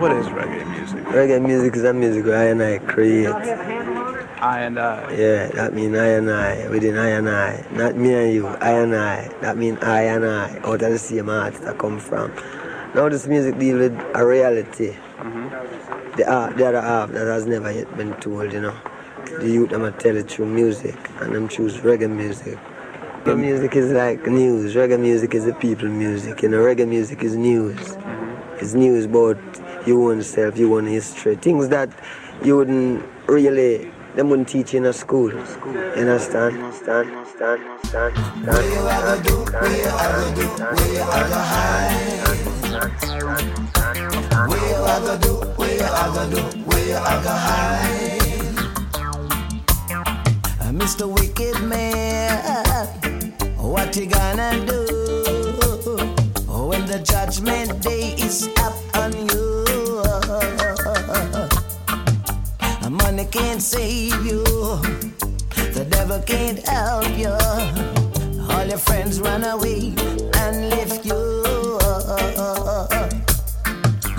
What is reggae music? Reggae music is a music where I and I create. I and I. Yeah, that mean I and I, within I and I. Not me and you, I and I. That mean I and I, out of the same heart that come from. Now this music deal with a reality. Mm-hmm. The, art, the other half that has never yet been told, you know. The youth, I'm going to tell it through music, and them choose reggae music. Reggae music is like news. Reggae music is the people music. You know, reggae music is news. Mm-hmm. It's news about your own self, your own history. Things that you wouldn't really, them wouldn't teach in a school. You understand? Understand? Understand? Understand? What you ever do? What you ever do? What you ever hide? What you ever do? What you ever do? What you ever? Mr. Wicked Man, what you gonna do when the judgment day is up on you? Can't save you, the devil can't help you. All your friends run away and left you.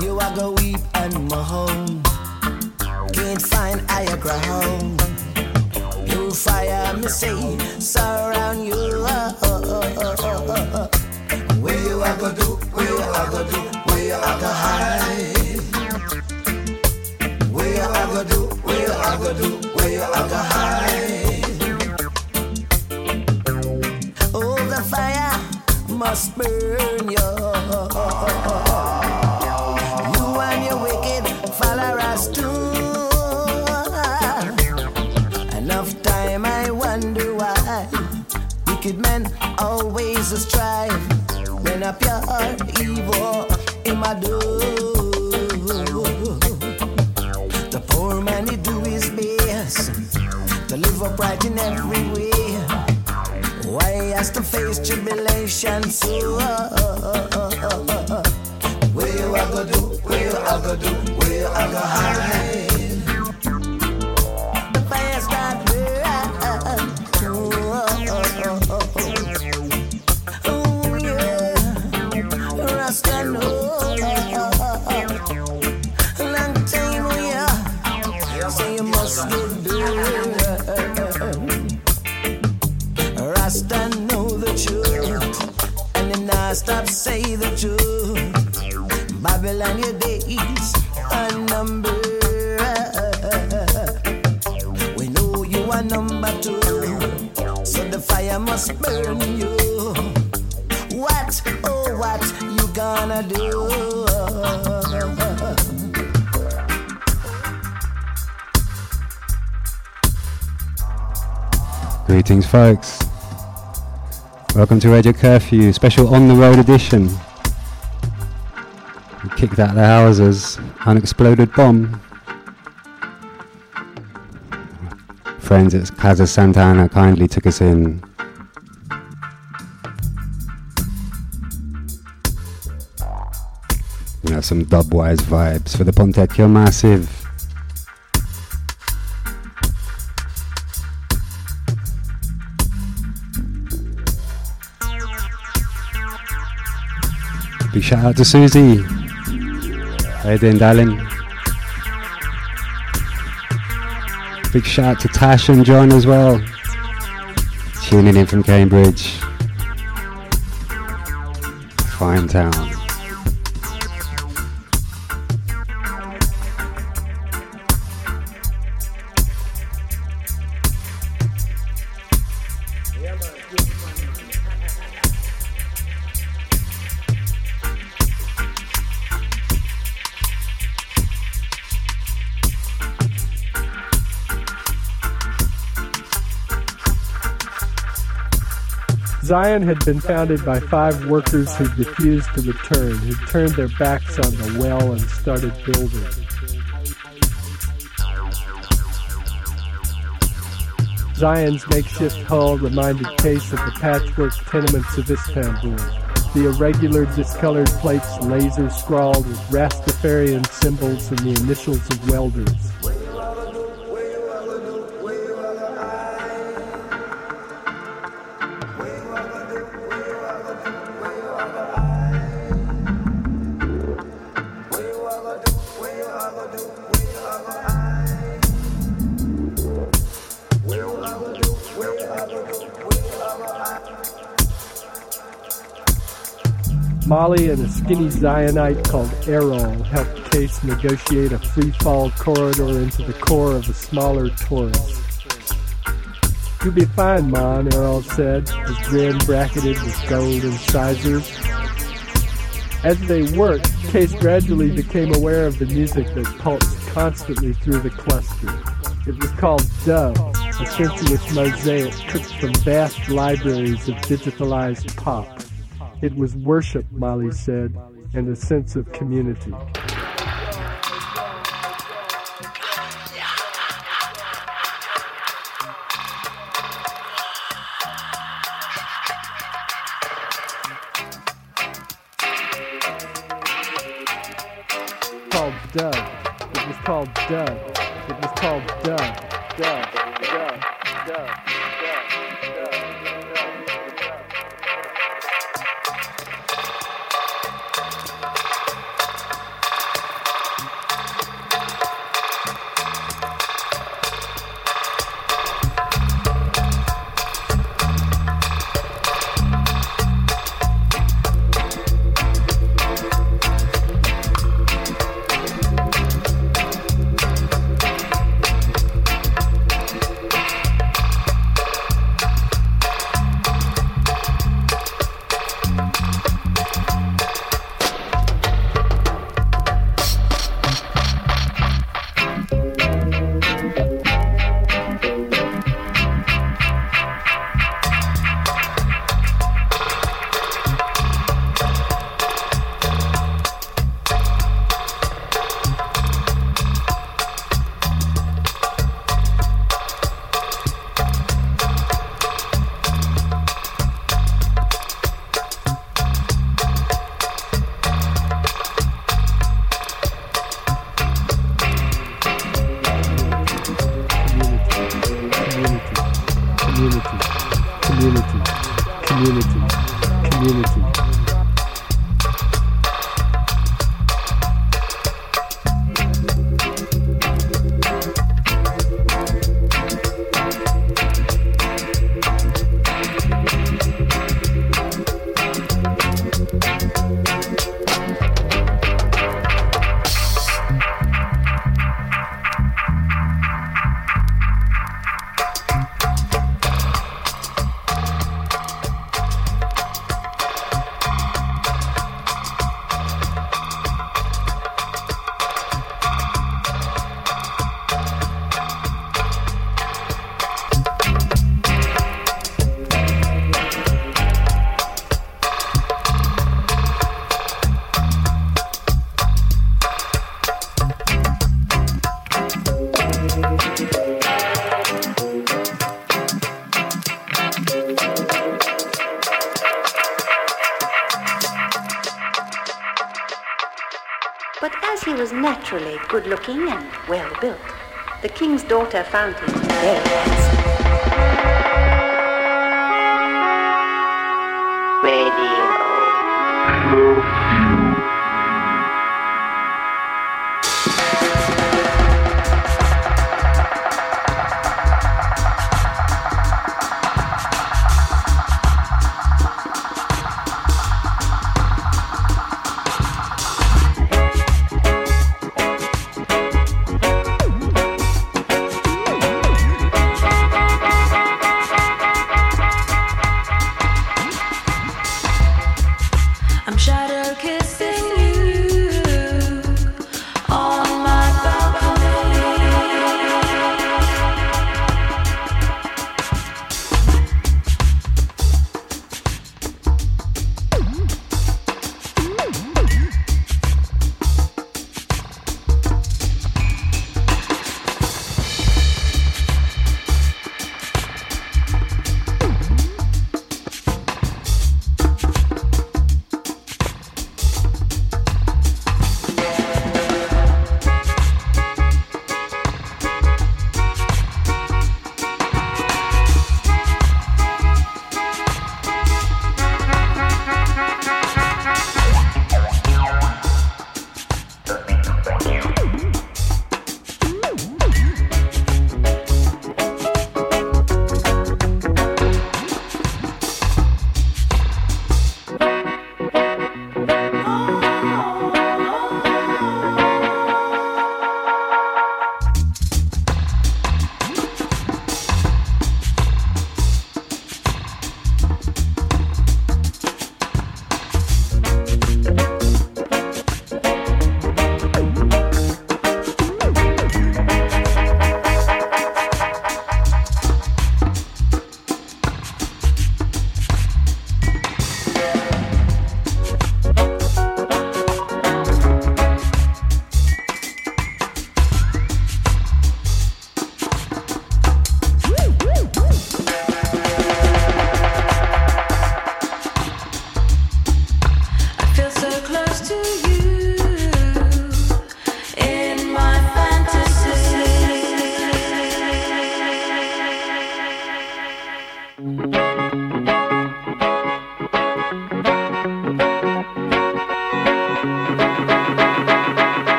You are go weep and moan, can't find higher ground You fire, me say, surround you. Where you a go do? Where you a go do? Where you a go hide? Where you a go do? You go do? Where you a go hide? Oh, the fire must burn you. You and your wicked followers too. Enough time I wonder why wicked men always strive when a pure evil in my do. Live upright in every way. Why has to face tribulation so? Where you a go do? Where you a go do? Where you a go hide? Stop say the truth. Babylon, your days are numbered. We know you are number two, so the fire must burn you. What, oh, what you gonna do? Greetings, folks. Welcome to Radio Curfew, special on the road edition. We kicked out the houses, unexploded bomb. Friends at Casa Santana kindly took us in. We have some dubwise vibes for the Pontecchio Massive. Shout out to Susie. How you doing, darling? Big shout out to Tash and John as well. Tuning in from Cambridge. Fine town. Zion had been founded by five workers who refused to return, who turned their backs on the well and started building. Zion's makeshift hull reminded Case of the patchwork tenements of Istanbul. The irregular discolored plates laser scrawled with Rastafarian symbols and the initials of welders. And a skinny Zionite called Errol helped Case negotiate a free-fall corridor into the core of a smaller torus. You'll be fine, Mon, Errol said, his grin bracketed with gold incisors. As they worked, Case gradually became aware of the music that pulsed constantly through the cluster. It was called Dub, a sensuous mosaic cooked from vast libraries of digitalized pop. It was worship, Molly said, and a sense of community. Good looking and well built. The king's daughter found him very handsome.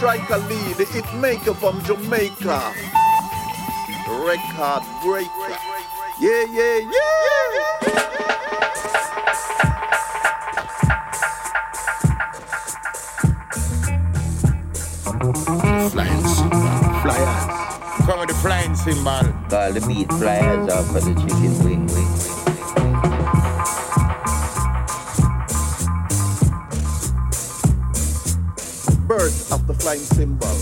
Striker Lee, the hit maker from Jamaica. Record breaker. Yeah, yeah, yeah. Flying cymbal. Flyers. Come with the flying cymbal. Call the meat flyers off for the chicken wing wing. Birth of the flying cymbal.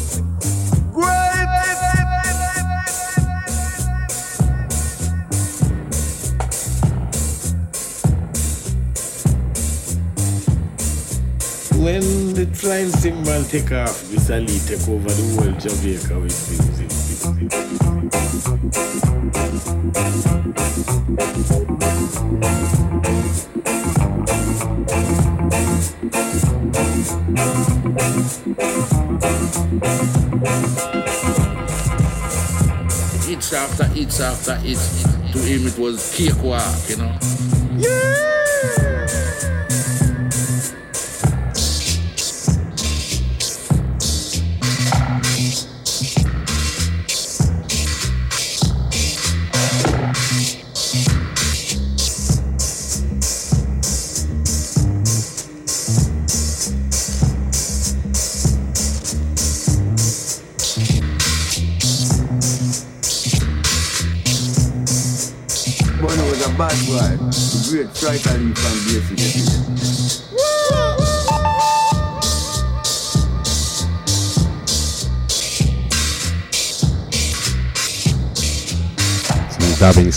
Flying cymbal take off, Mr. Lee take over the whole Jamaica with music. Hits after it's after hits. To him it was cakewalk, you know. Bono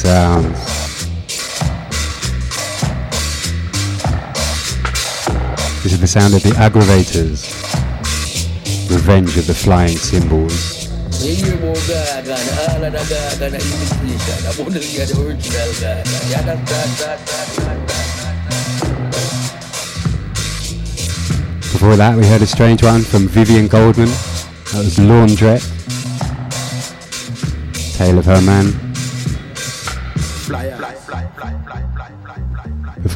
sounds. This is the sound of the Aggrovators. Revenge of the flying cymbals. Before that, we heard a strange one from Vivien Goldman. That was Laundrette. Tale of Her Man.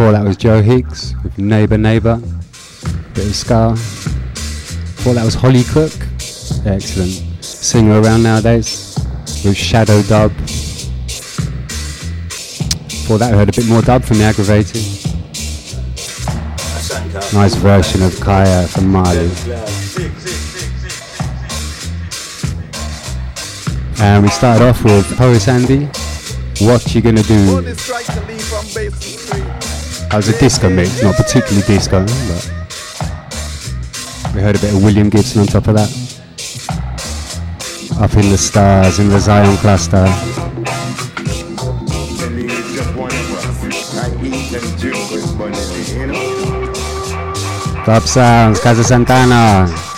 Before that was Joe Higgs with Neighbour Neighbour. Bit of Scar. Before that was Hollie Cook. Excellent. Singer around nowadays with Shadow Dub. Before that, we heard a bit more dub from the Aggravated. Nice version of Kaya from Mali. And we started off with Horace Andy. What you gonna do? Was a disco mix, not particularly disco, but We heard a bit of William Gibson on top of that. Up in the stars in the Zion cluster. Top Sounds, Casa Santana.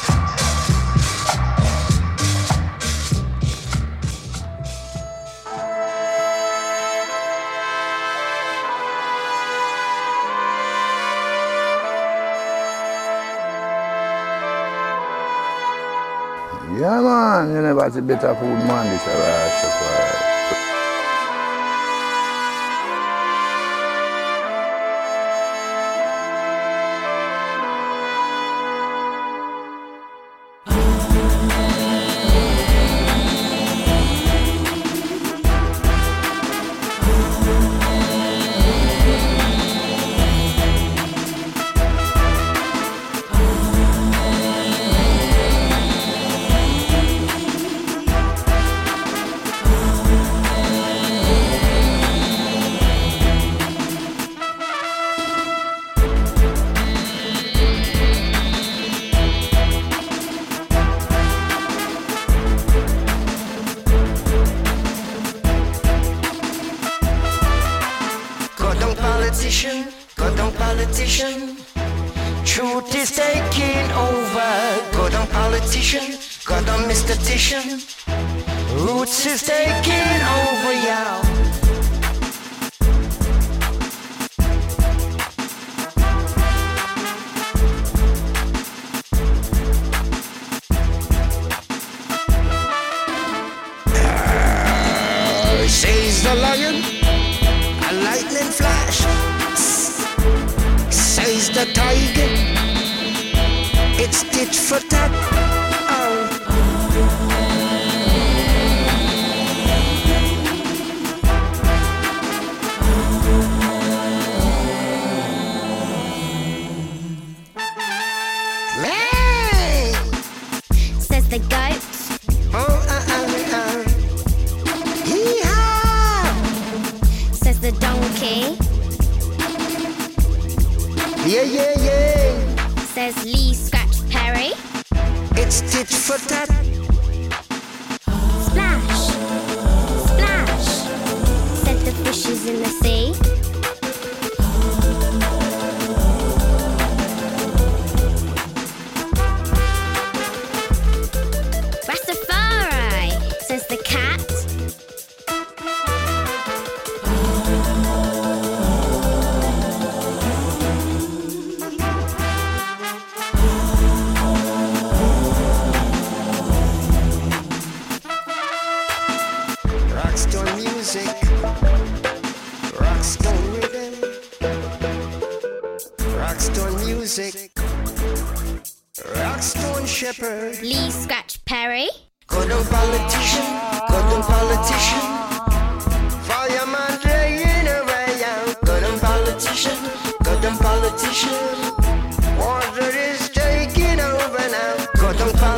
Man, you never see better food, man. This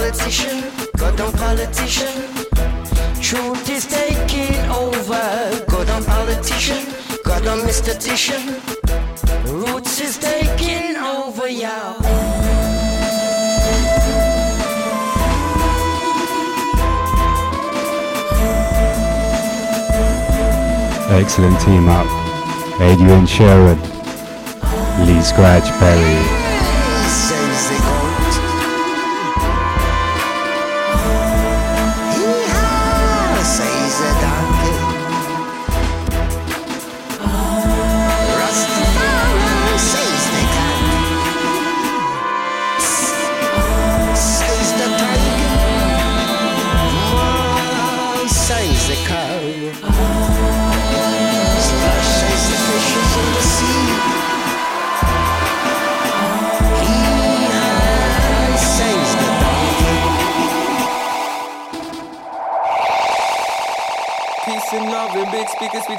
politician. Go down politician. Truth is taking over. Go down politician. Go down Mr. Titian. Roots is taking over, y'all. Excellent team up. Adrian Sherwood, Lee Scratch Perry.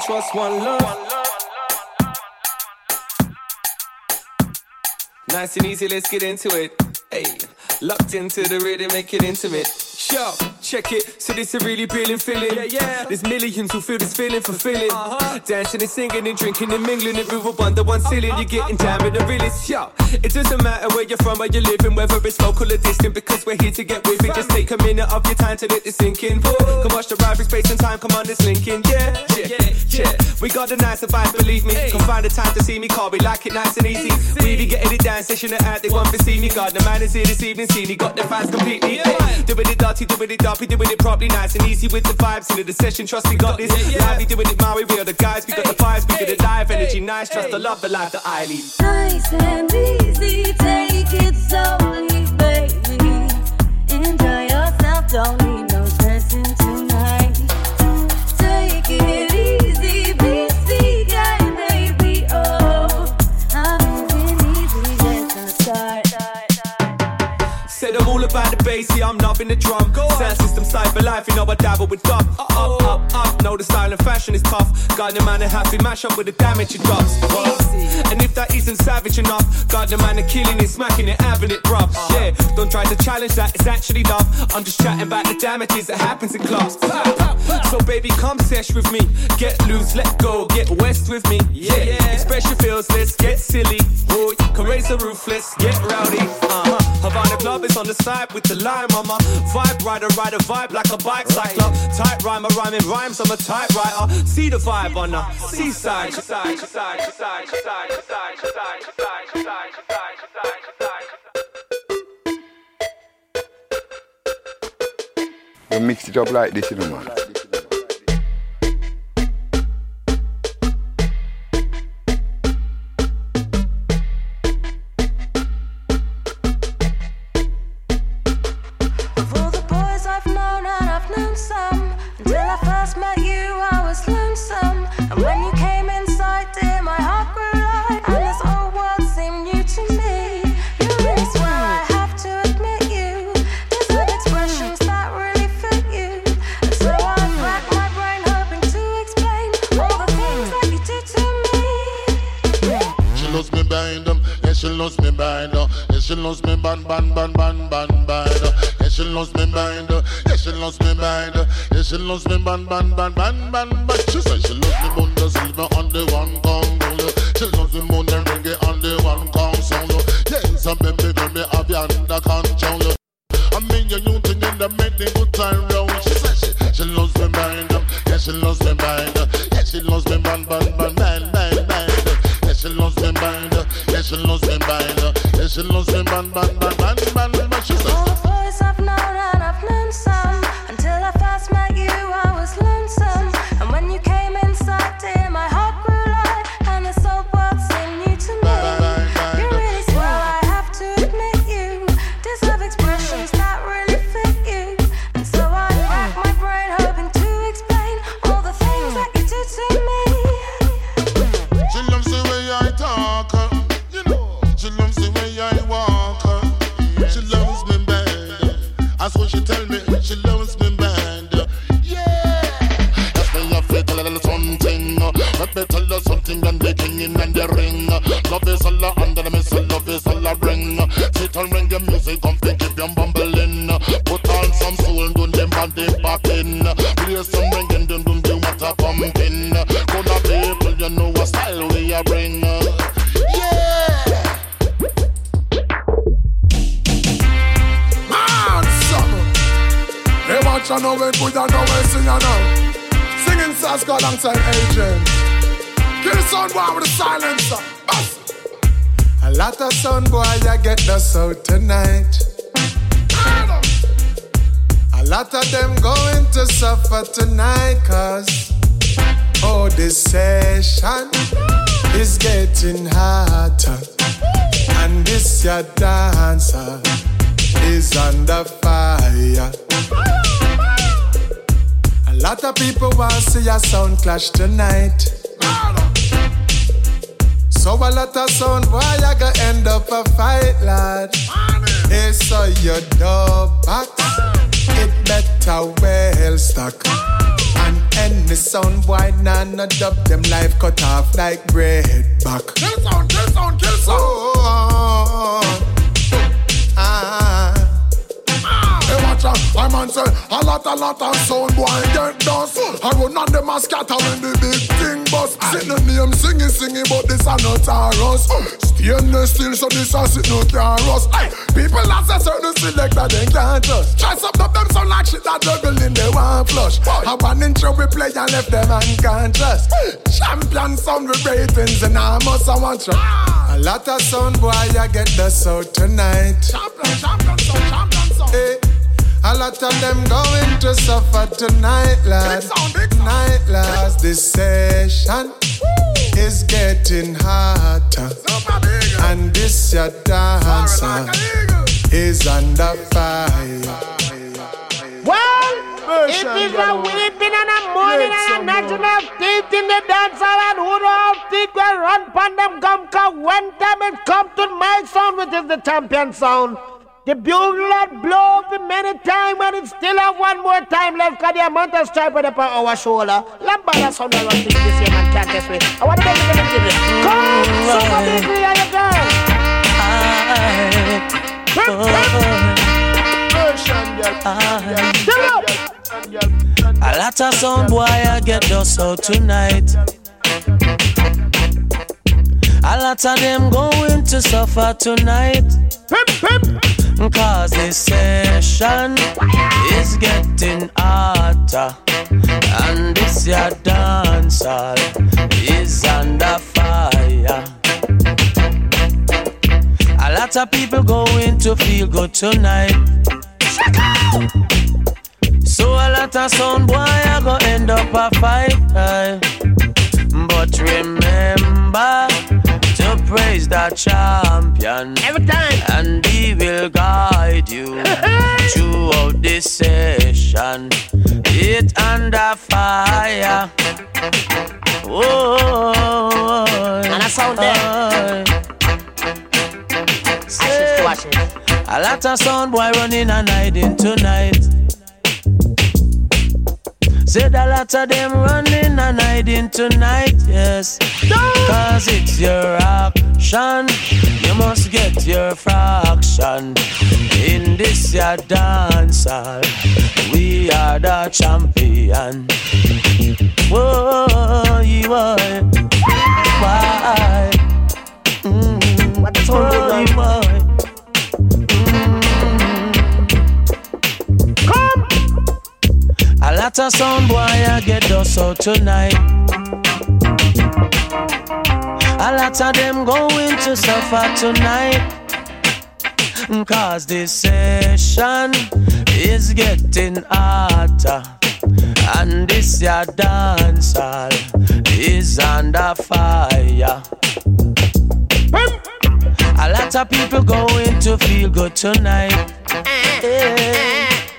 Trust one love. Nice and easy, let's get into it. Hey, locked into the rhythm, make it intimate. Shh. Check it. So this a really feeling feeling. Yeah, yeah. There's millions who feel this feeling fulfilling. Uh-huh. Dancing and singing and drinking and mingling and up under one ceiling. You're getting down with the realest. Yo, it doesn't matter where you're from, where you're living, whether it's local or distant, because we're here to get with it. Just take a minute of your time to let this sink in. Come watch the through space and time. Come on, this linking. Yeah, yeah, yeah. We got the nice advice, believe me. Come find the time to see me, call we like it nice and easy. We be getting it down, session it out, they want to see me. God, the man is here this evening, see me, got the fans completely. Hey, doing it dirty, doing it dirty, doing it properly, nice and easy with the vibes into the session. Trust me, got this. Lively doing it Maui, we are the guys, we got the vibes, we got the live energy, nice. Trust the love, the life that I lead. Nice and easy, take it slowly, baby. Enjoy yourself, don't need all about the bass, yeah, I'm loving the drum. Go Sound system side for life, you know I dabble with dub. Up, up, up, know the style and fashion is tough. The man a happy mash up with the damage it drops. And if that isn't savage enough, the man a killing it, smacking it, having it rough. Yeah, don't try to challenge that, it's actually love. I'm just chatting about the damages that happens in clubs. So baby, come sesh with me. Get loose, let go, get west with me. Yeah, express your feels, let's get silly. Oh, you can raise the roof, let's get rowdy. Uh-huh. Havana Club is on the side with the lime, mama. Vibe rider, ride a vibe like a bike cycler. Tight rhymer, rhyming rhymes, I'm a typewriter. See the vibe on the seaside. Side, side, side, side, side, side, side, side, side, side, mix it up like this, you know, man. ban, ban, ban, ban, ban, ban. Yeah, she lost me mind. Yeah, she lost me mind. Yeah, she lost me ban, ban, ban, ban, ban. ban. she said she lost me bun the silver on the one. Left them unconscious. Champion sound with ratings and I must I want you. A lot of sound boy I get the sound tonight. Champion, champion sound, champion sound. Hey. A lot of them going to suffer tonight, lad. Night, lad. This session is getting hotter, and this your dancer is under fire. Well, it is a weeping and a mourning and a national teeth in the dance hall and who all think will run pon them come cause when time it come to my sound which is the champion sound. The bugle that blow for many time and it still have one more time left cause the amount of stripe on our shoulder. Lambada sound I think this year man can't test me. I want to make it give it. Come, super big we are A lot of sound boy I get dust out tonight. A lot of them going to suffer tonight. Cause this session is getting hotter. And this your dance hall is under fire. A lot of people going to feel good tonight. So a lot of sound boy are gonna end up a fight. But remember to praise the champion every time, and he will guide you throughout this session. It under fire. Oh, And a sound there. Oh, ashes to ashes. A lot of sound boy running and hiding tonight. Said a lot of them running and hiding tonight, yes. Cause it's your action. You must get your fraction. In this your dance hall, we are the champion. Whoa, you are. Why? Mm, What the sound A lot of sound boy I get dust out tonight. A lot of them going to suffer tonight. Cause this session is getting hotter. And this your dance hall is under fire. A lot of people going to feel good tonight. Yeah.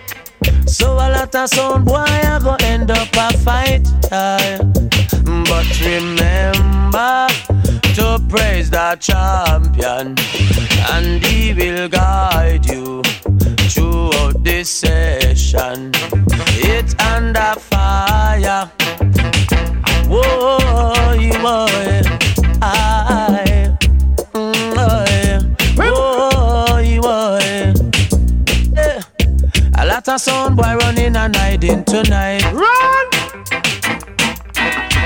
So a lot of sound boy are gonna end up a fight. But remember to praise the champion, and he will guide you throughout this session. It's under fire. Whoa, you boy. Aye. A lot sound boy running and hiding tonight. Run!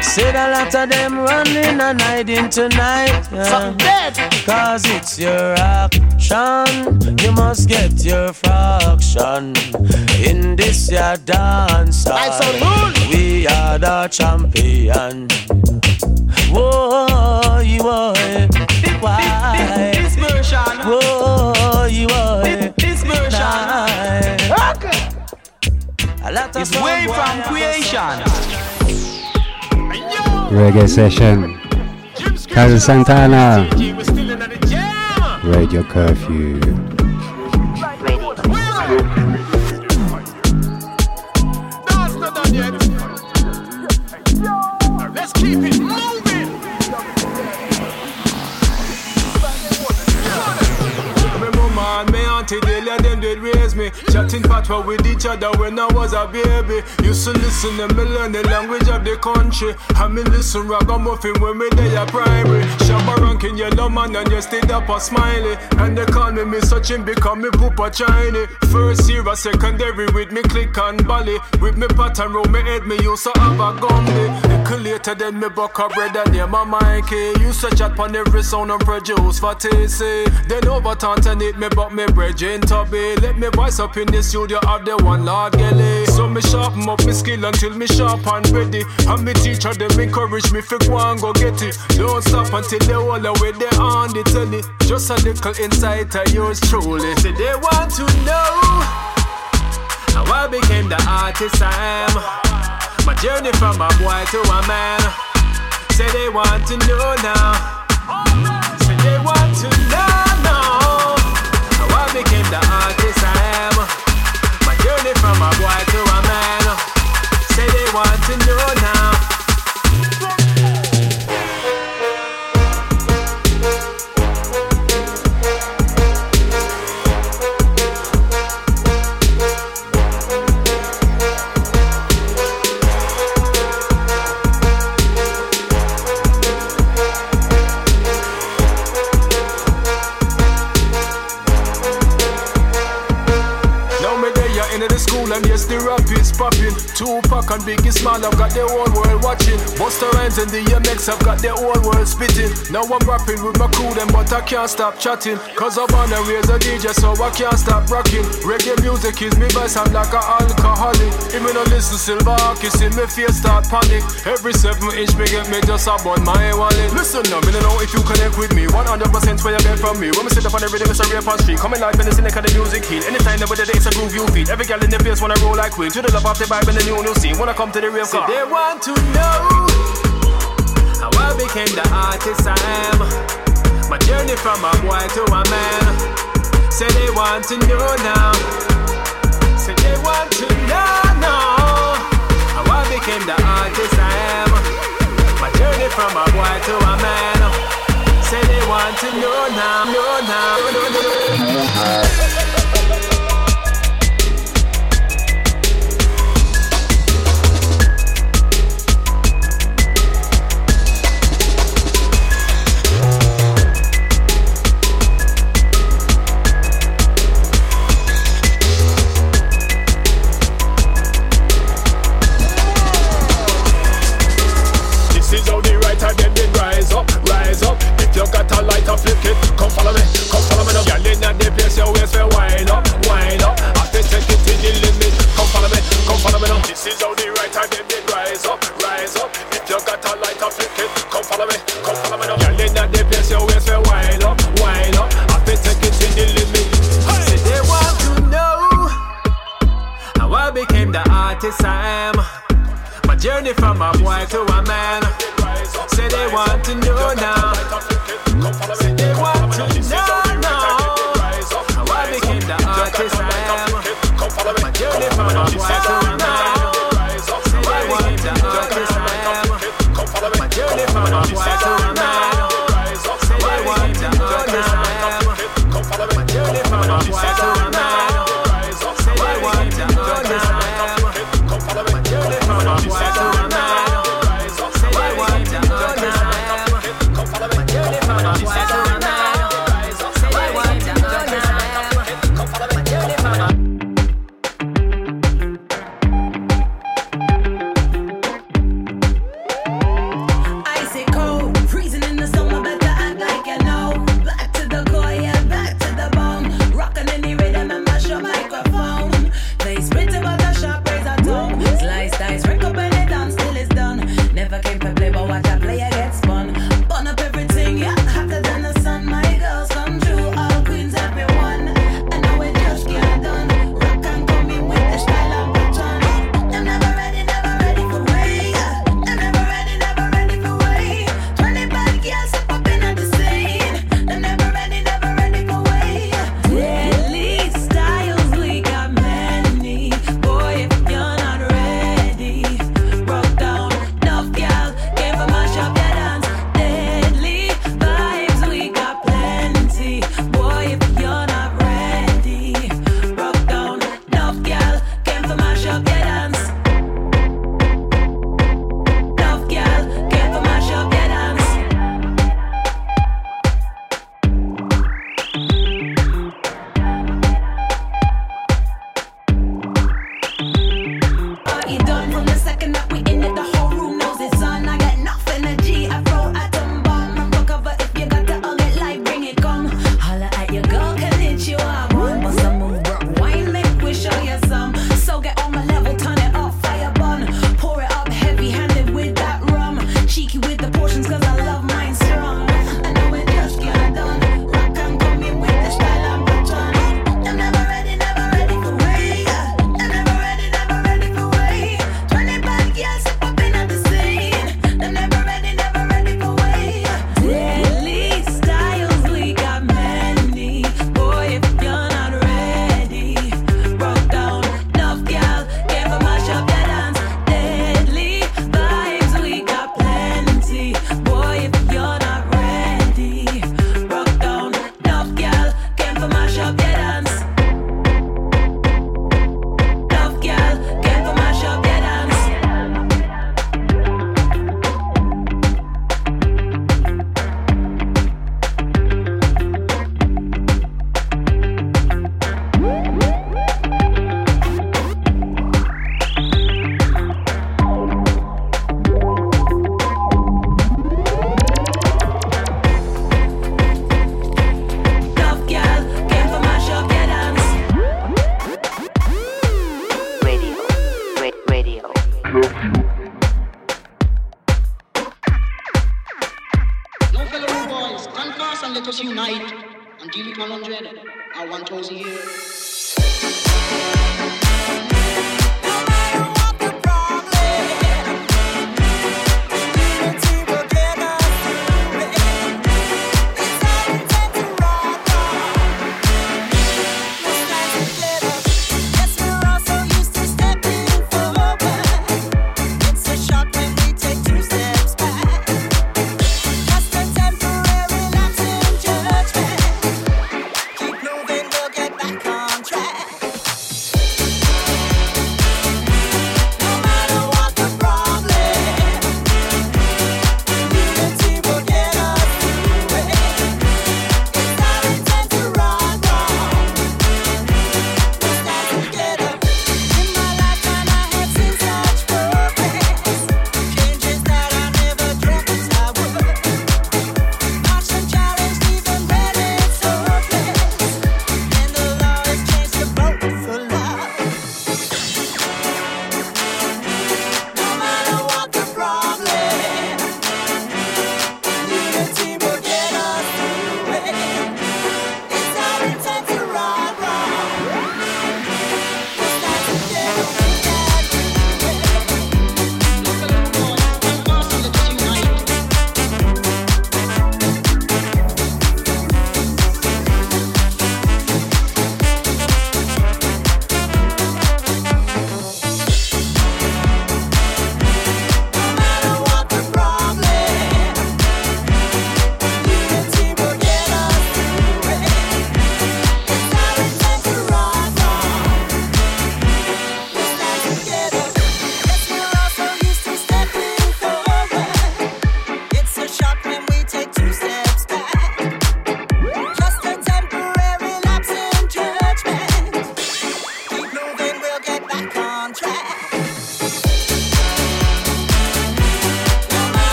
Said a lot of them running and hiding tonight. Yeah. Something dead. Cause it's your action. You must get your fraction. In this your dance. Nice hall, and. We are the champion. Whoa, A lot of is sound way from creation. Reggae session. Karen Santana. Radio curfew. Patois with each other when I was a baby. Used to listen and me learn the language of the country. I me listen ragamuffin when me day a primary. Shabba ranking Yellowman and you stayed up a smiley. And they call me me searching because me poop a Chinese. First year a secondary with me click and bally. With me pattern round me head me used to have a. Little later than me buck a bread and name a Mikey. Eh? Used to chat pon every sound and produce for TC. Then over taunt and it me but me bread in tubby. Let me voice up in the studio of the one Lord Gelly. So me sharpen up me skill until me sharp and ready. And me teacher them encourage me fi go and go get it. Don't stop until they all away they on the telly. Just a little insight of yours truly. Say they want to know how I became the artist I am. My journey from a boy to a man. Say they want to know now. Say they want to know now how I became the artist I am. My journey from a boy to a man. Say they want to know now. The rap is popping. Tupac and Biggie Small have got the whole world watching. Busta Rhymes and DMX have got the whole world spitting. Now I'm rapping with my crew them but I can't stop chatting. Cause I'm on a raise a DJ so I can't stop rocking. Reggae music is me vice I'm like a alcoholic. Even no listen to silver kiss in me face start panic. Every seven inch me get me just on my wallet. Listen now, me no know if you connect with me. 100% where you get from me. When me sit up on the rhythm it's a on street. Coming live in the cynic of the music heat. Anytime that with the days I groove you feed. Every girl in the place wanna roll like queen. To the love of the vibe and the new new scene. Wanna come to the real car. They want to know how I became the artist I am. My journey from a boy to a man. Say they want to know now. Say they want to know now how I became the artist I am. My journey from a boy to a man. Say they want to know now, know now, know now.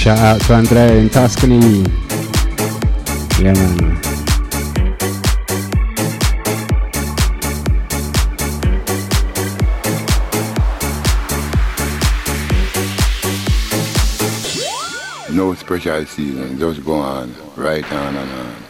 Shout out to Andrea in Tuscany. Yeah, man. No special season, just go on, right on and on.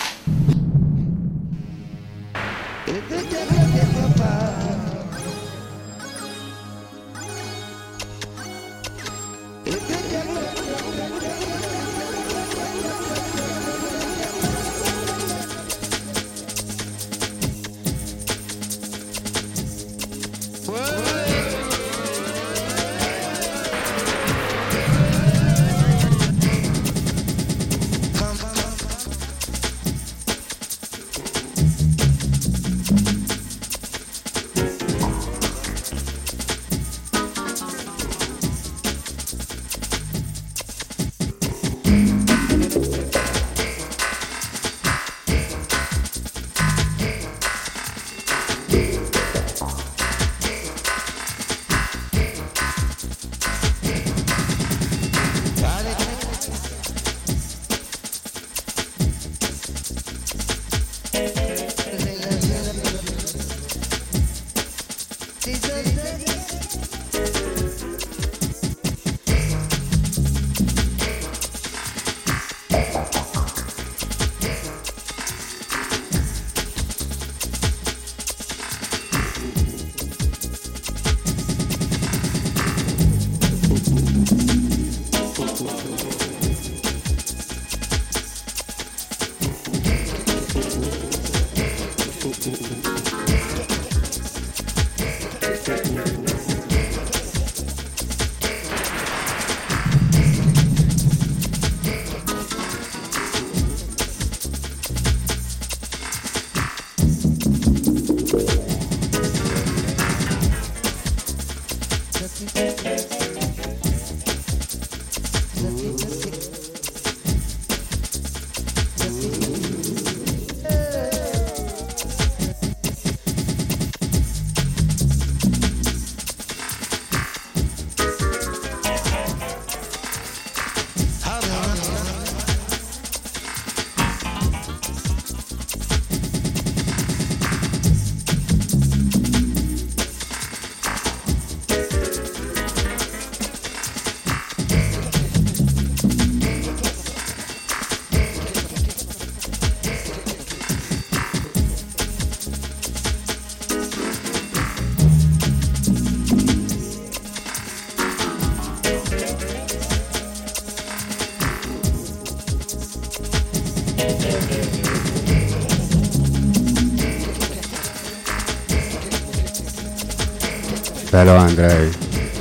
Bello Andrei.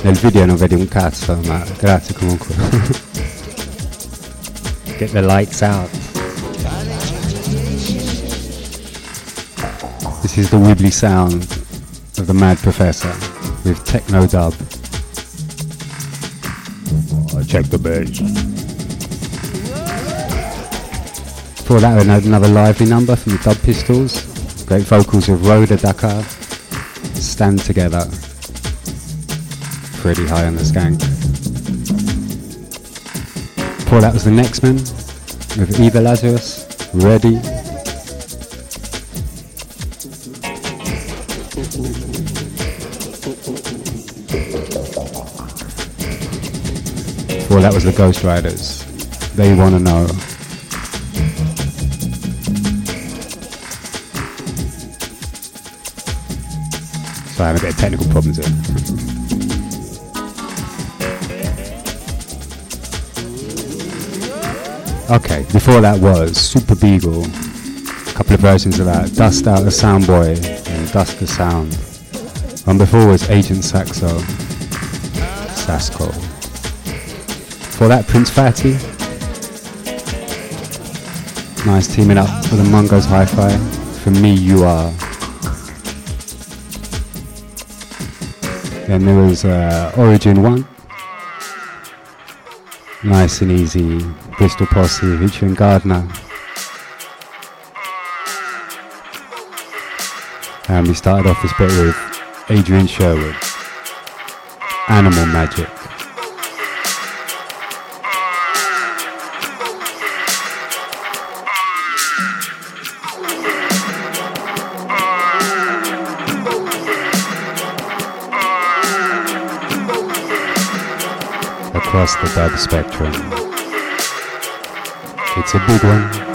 Nel video non vedi un cazzo, ma grazie comunque. Get the lights out. This is the wibbly sound of the Mad Professor with techno dub. Oh, I check the bass. Before that, we had another lively number from the Dub Pistols. Great vocals of Rhoda Dakar. Stand together. Pretty high on the skank. Before that was the Nextmen with Eva Lazarus. Ready. Before that was the Ghost Riders. They wanna know. So I have a bit of technical problems here. Okay, before that was Super Beagle. A couple of versions of that. Dust Out the Soundboy and Dust the Sound. One before was Agent Saxo. Sasco. For that, Prince Fatty. Nice teaming up for the Mungos Hi-Fi. For me, you are. Then there was uh, Origin 1. Nice and easy. Bristol Posse featuring Gardner. Um, and we started off this bit with Adrian Sherwood. Animal Magic. Across the dub spectrum. It's a big one.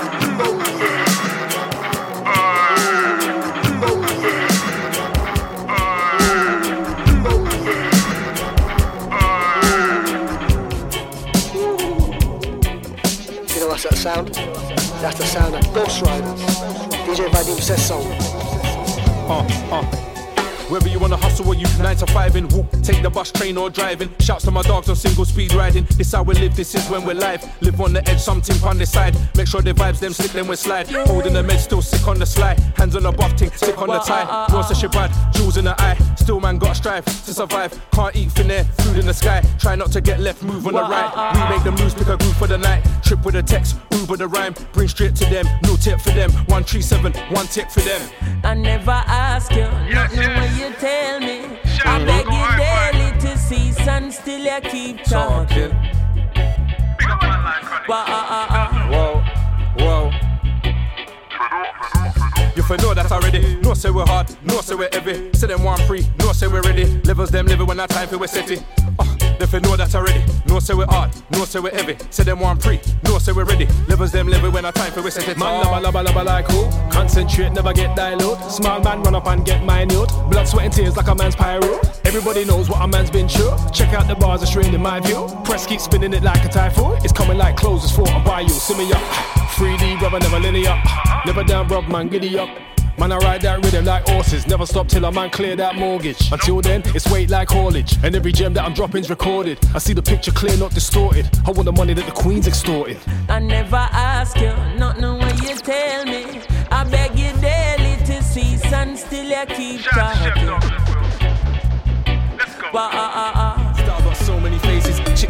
You nine to five in, whoop, take the bus, train or driving. Shouts to my dogs on single speed riding. This how we live, this is when we're live. Live on the edge, something on the side. Make sure the vibes them slip, then we slide. Holding the med, still sick on the slide. Hands on the buff, ting, stick on the tie. No such a bad, jewels in the eye. Still man got strive to survive. Can't eat thin air, food in the sky. Try not to get left, move on the right. We make them lose, pick a group for the night. Trip with a text, Uber the rhyme. Bring straight to them, no tip for them. One three seven, one tip for them. I never ask you, nothing when you tell me. I beg you daily to cease and still you keep talking. Wah, ah, ah, Whoa, whoa. You for know that already. No say we're hard, no say we're heavy. Say them one free, no say we're ready. Levels them living when I time for we set they for know that already. No say we're hard, no say we're heavy. Say them one free, no say we're ready. Levels them living when I time for we set it. Man, lubba, lubba, lubba like who? Concentrate, never get dilute. Small man, run up and get minute. Blood, sweat, and tears like a man's pyro. Everybody knows what a man's been through. Check out the bars, it's in my view. Press keep spinning it like a typhoon. It's coming like clothes, it's for and buy you. See me up. 3D, brother, never linear. Never down, rub, man, giddy up. Man, I ride that rhythm like horses. Never stop till a man clear that mortgage. Until then, it's weight like haulage. And every gem that I'm dropping's recorded. I see the picture clear, not distorted. I want the money that the queen's extorted. I never ask you, not nothing what you tell me. I beg you daily to cease and still you keep talking. Wah, ah, ah, ah.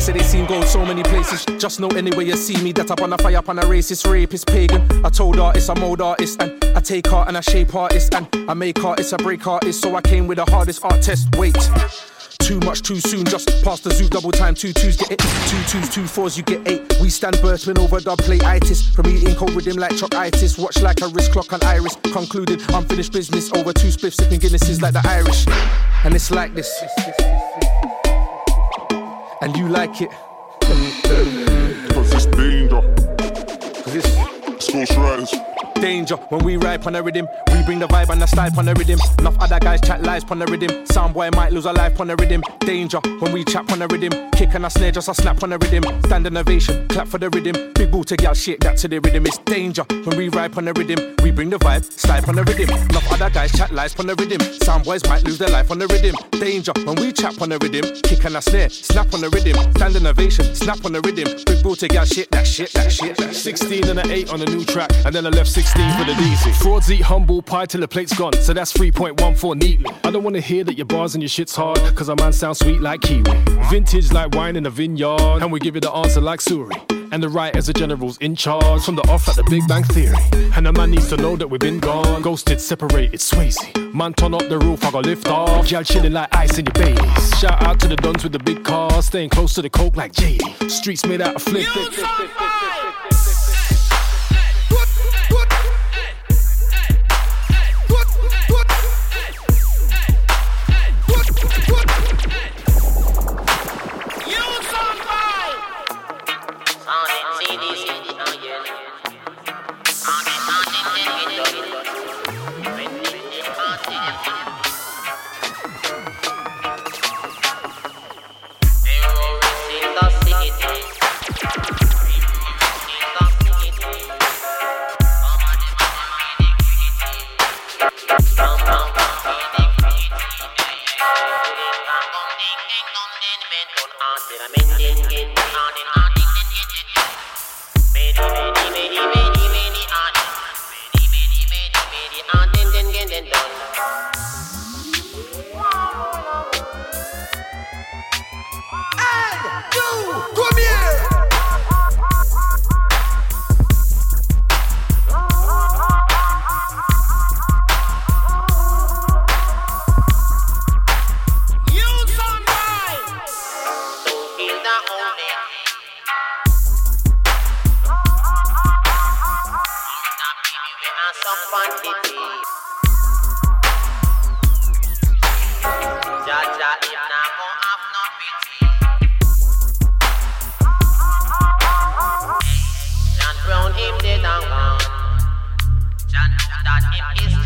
Say they seen gold so many places. Just know anywhere you see me that up on a fire, up on a racist, rapist, pagan. I told artists I'm old artist, and I take art and I shape artists, and I make artists, I break artists. So I came with the hardest art test. Wait. Too much too soon, just past the zoo, double time, two twos get it, two twos, two fours, you get eight. We stand bursting over dub play itis. From eating cold with him like chokitis. Watch like a wrist clock on iris. Concluded unfinished business over two spliffs, sipping Guinnesses like the Irish. And it's like this. And you like it. It's Ghost Danger when we ride on the rhythm. We bring the vibe and the style on the rhythm. Enough other guys chat lies on the rhythm. Soundboy might lose a life on the rhythm. Danger when we chat on the rhythm. Kick and a snare, just a snap on the rhythm. Stand innovation, clap for the rhythm. Big booty gal shake that to the rhythm. It's danger when we ride on the rhythm. We bring the vibe, style on the rhythm. Enough other guys chat lies on the rhythm. Soundboys might lose their life on the rhythm. Danger when we chat on the rhythm. Kick and a snare, snap on the rhythm. Stand innovation, snap on the rhythm. Big booty gal shake that shit, that shit, that shit. 16 and an 8 on the new track, and then I left 16 for the DZ. Frauds eat humble pie till the plate's gone, so that's 3.14 neatly. I don't wanna hear that your bars and your shit's hard, cause our man sounds sweet like Kiwi. Vintage like wine in a vineyard, and we give you the answer like Siri. And the right as the general's in charge from the off like the Big Bang Theory. And the man needs to know that we've been gone. Ghosted, separated, Swayze. Man, turn up the roof, I got lift off. Y'all chilling like ice in your babies. Shout out to the duns with the big cars, staying close to the coke like JD. Streets made out of flip.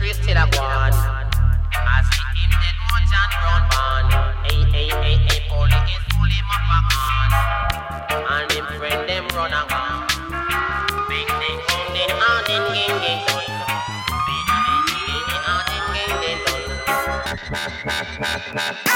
Him history still a go on. I see him dead more John Brown born. Hey, hey, hey, hey, police is him up a gun. And him friend them run and gone. Big thing, boom, then on in gang gang done. In.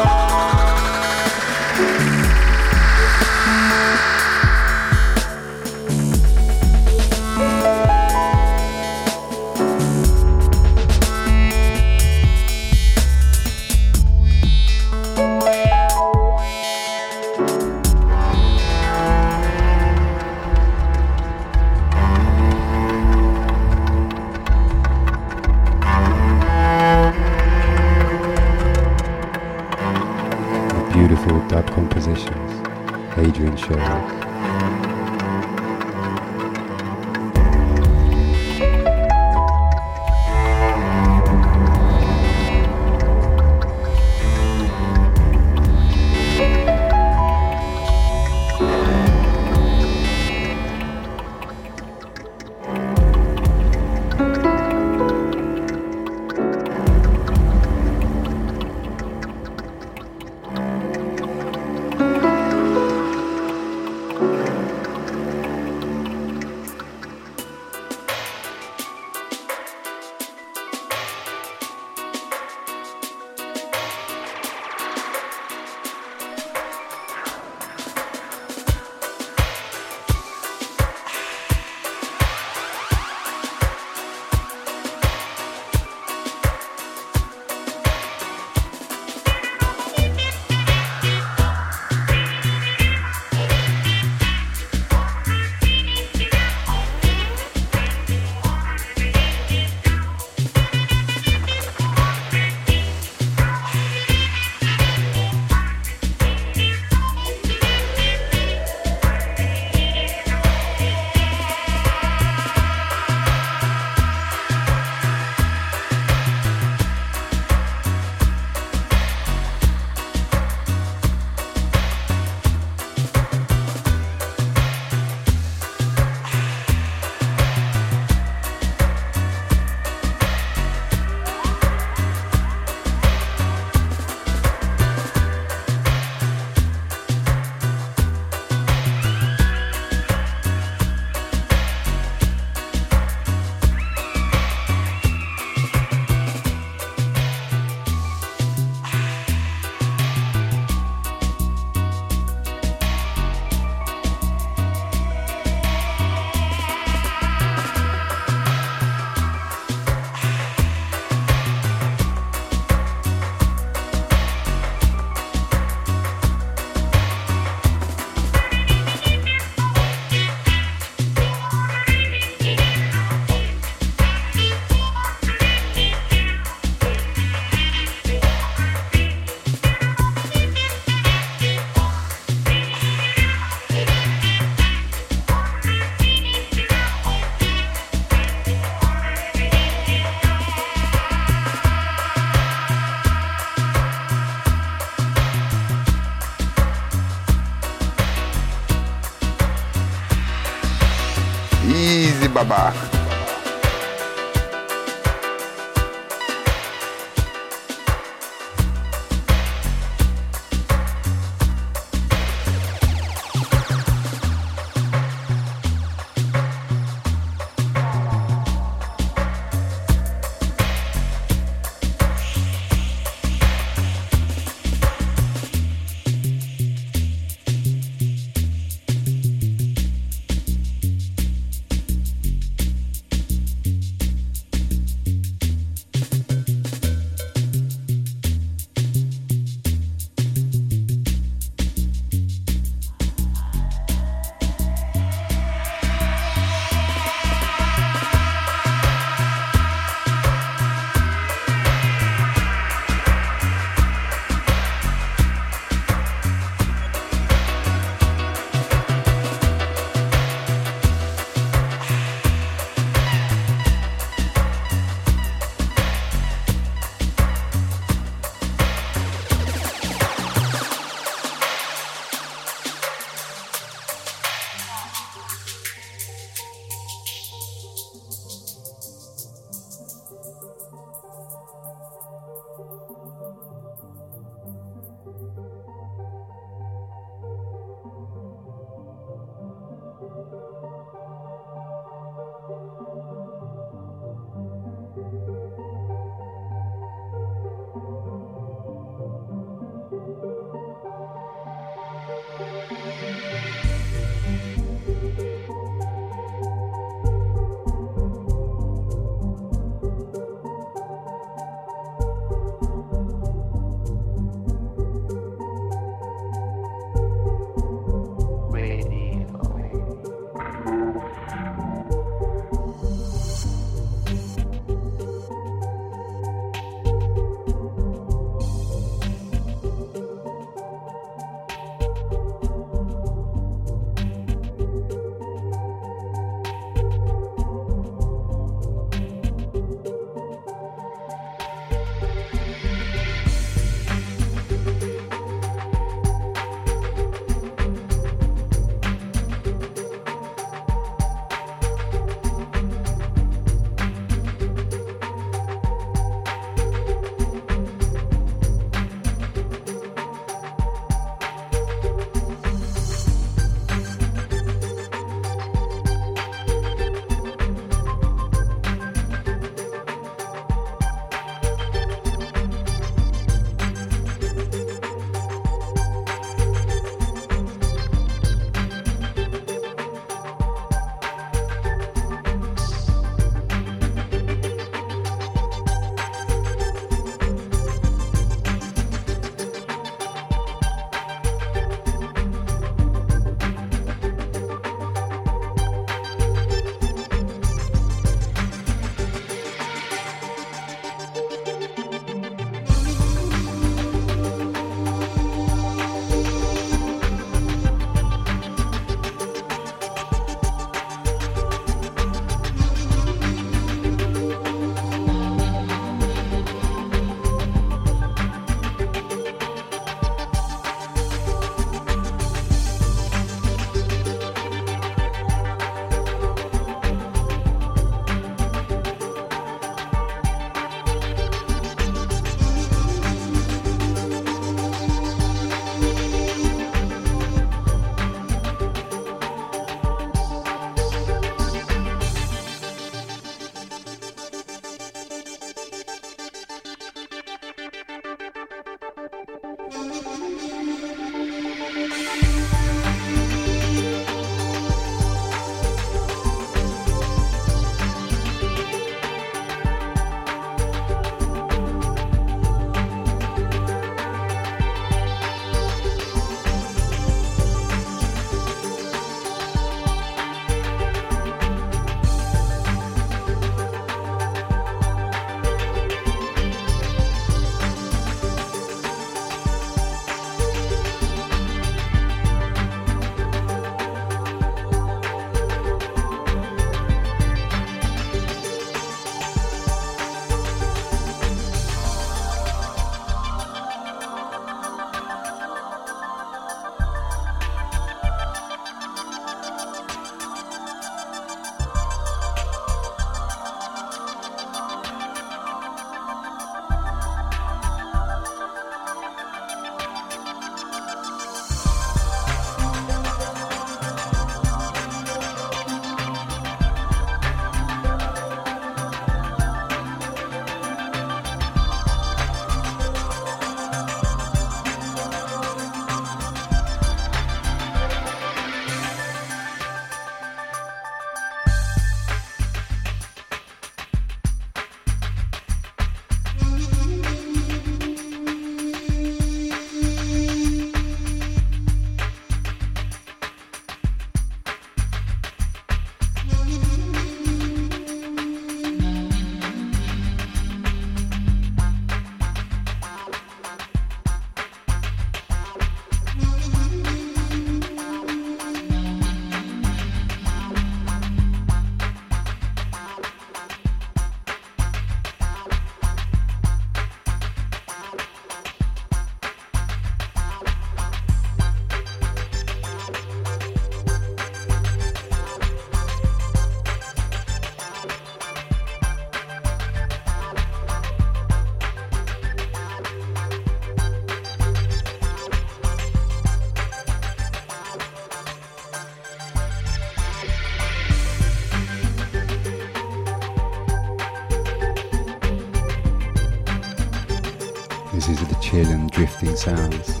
Sounds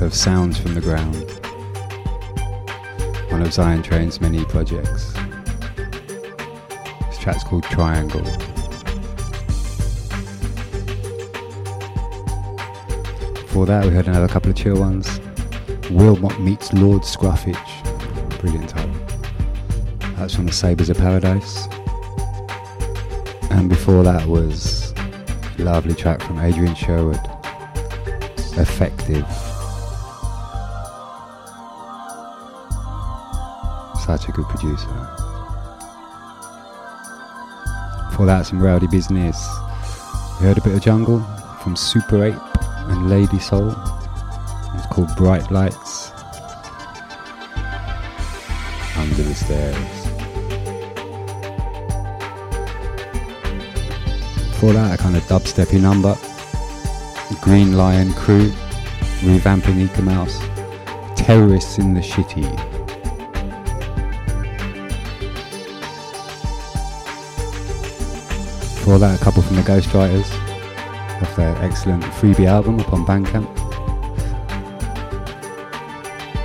of sounds from the ground. One of Zion Train's many projects. This track's called Triangle. Before that, we heard another couple of chill ones. Wilmot meets Lord Scruffage. Brilliant title. That's from the Sabres of Paradise. And before that was a lovely track from Adrian Sherwood. Effective. Such a good producer. Before that, some rowdy business. We heard a bit of jungle from Super 8 and Lady Soul. It's called Bright Lights. Under the Stairs. Before that, a kind of dubsteppy number. Green Lion Crew, revamping Eek-A-Mouse. Terrorists in the Shitty. Before that, a couple from the Ghostwriters of their excellent freebie album upon Bandcamp.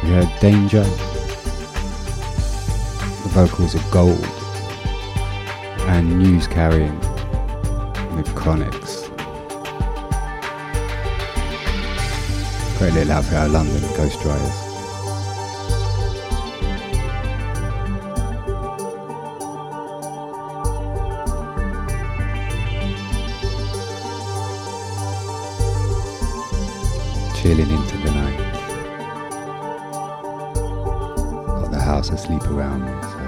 We heard Danger, the vocals of Gold, and News Carrying with Chronics. Great little outfit out of London, Ghostwriters. chilling into the night. Got the house asleep around me. So.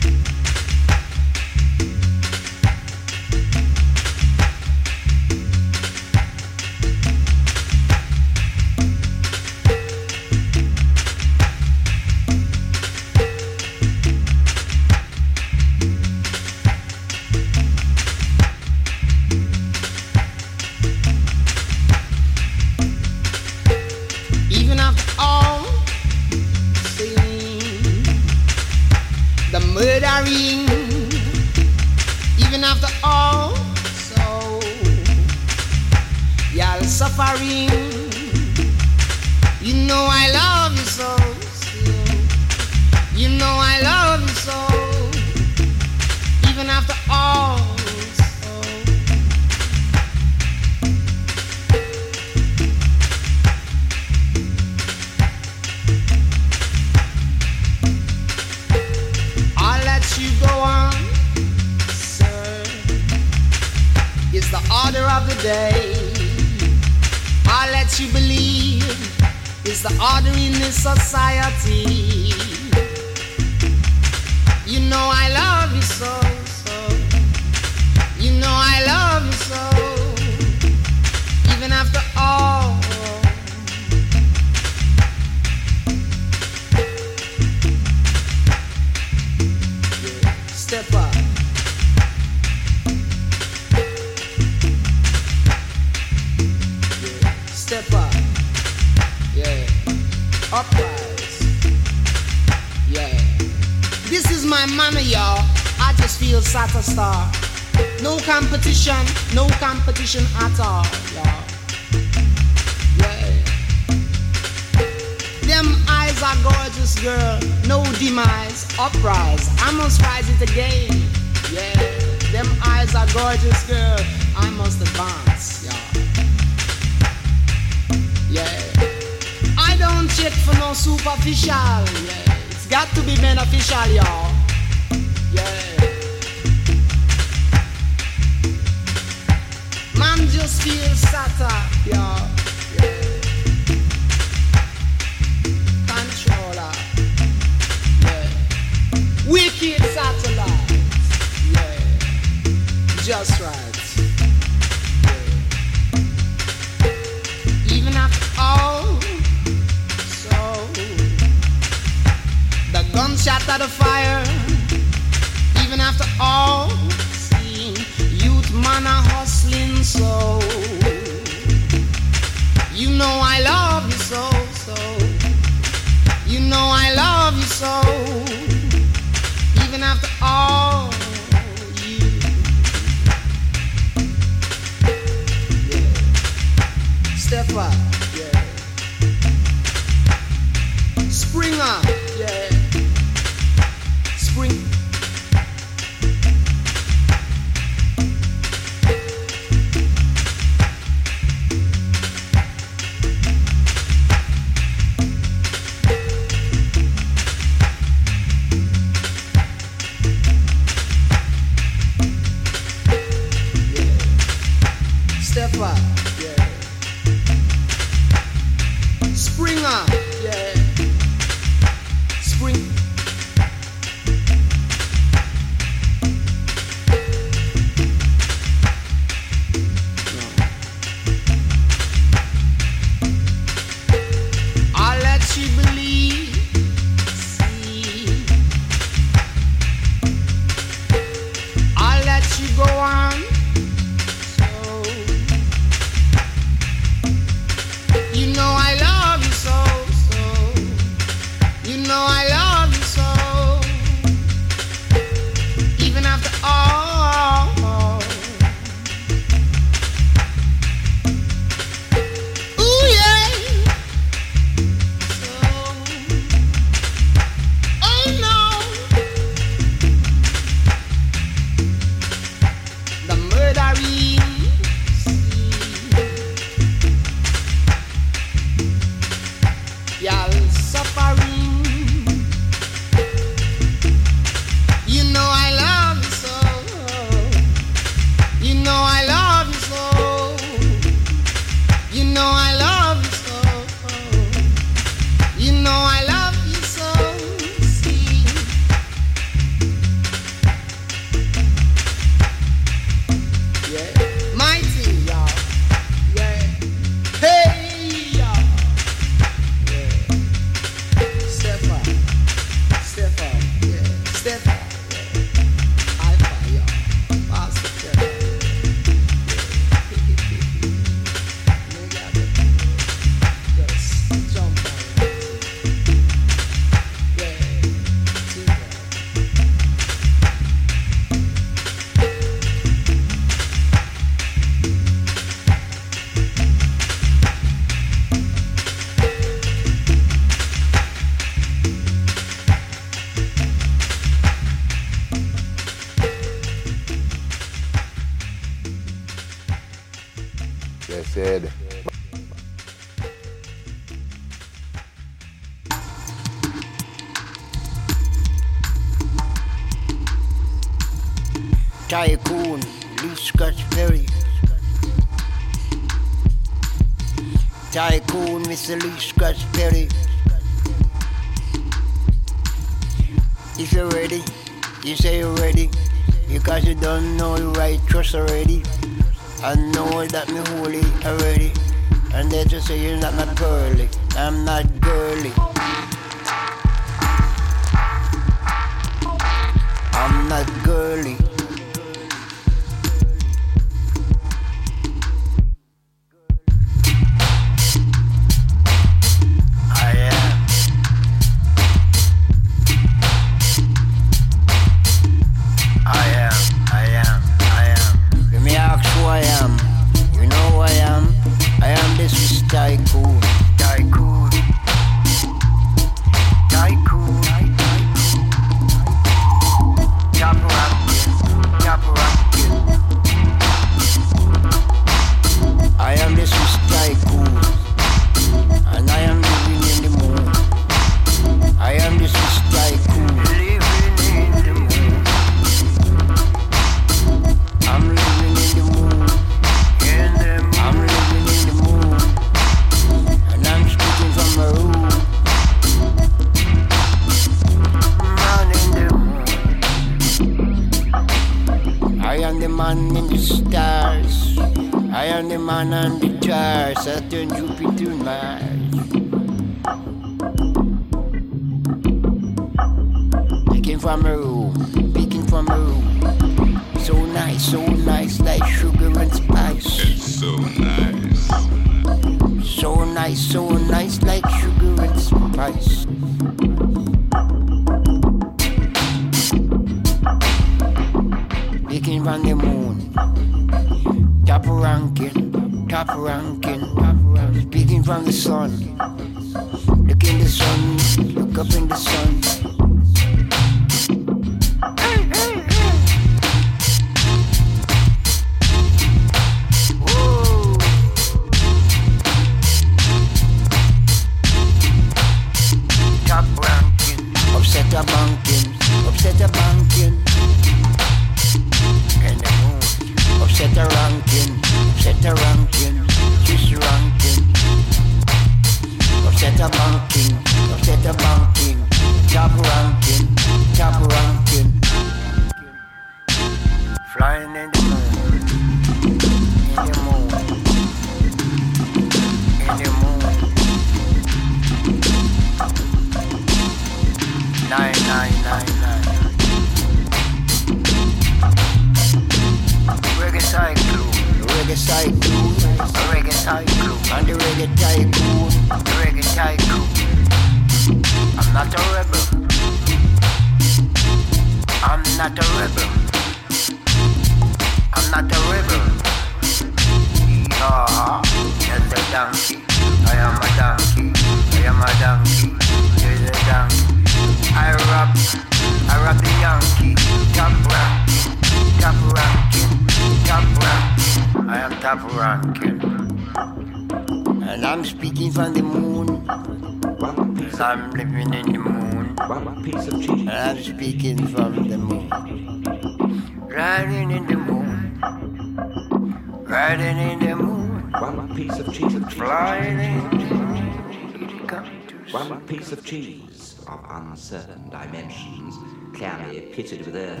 Pitted with earth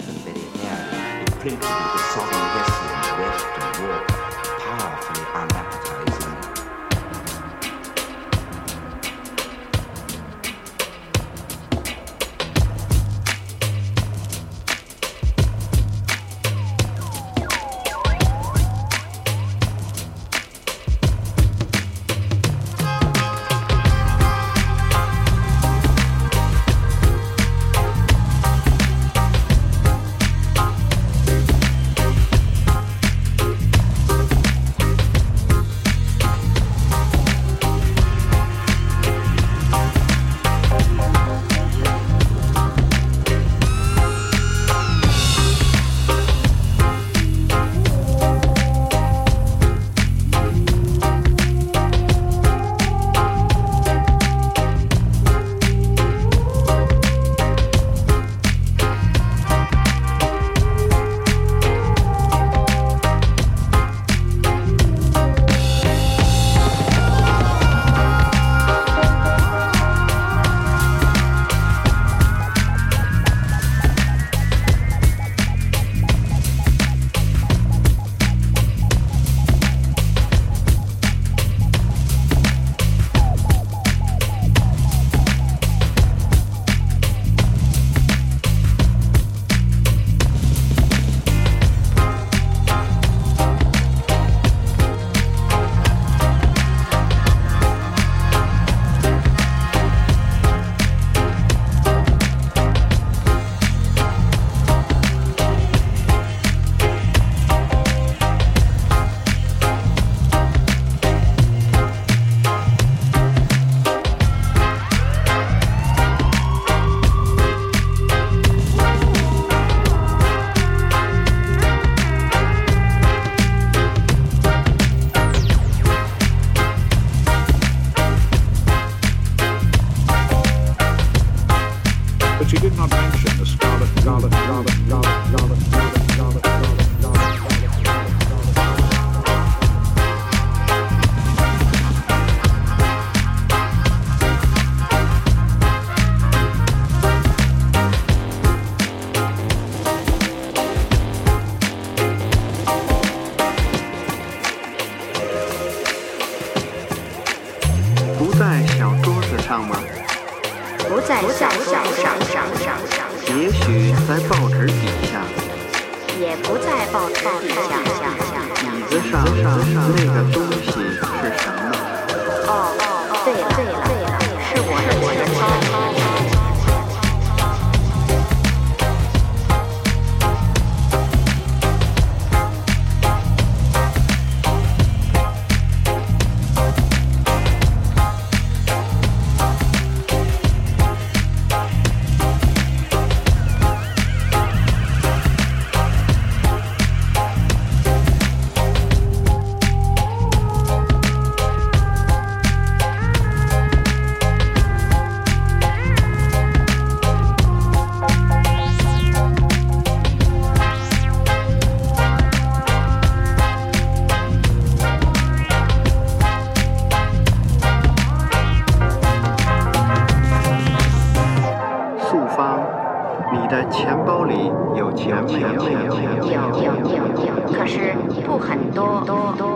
どどど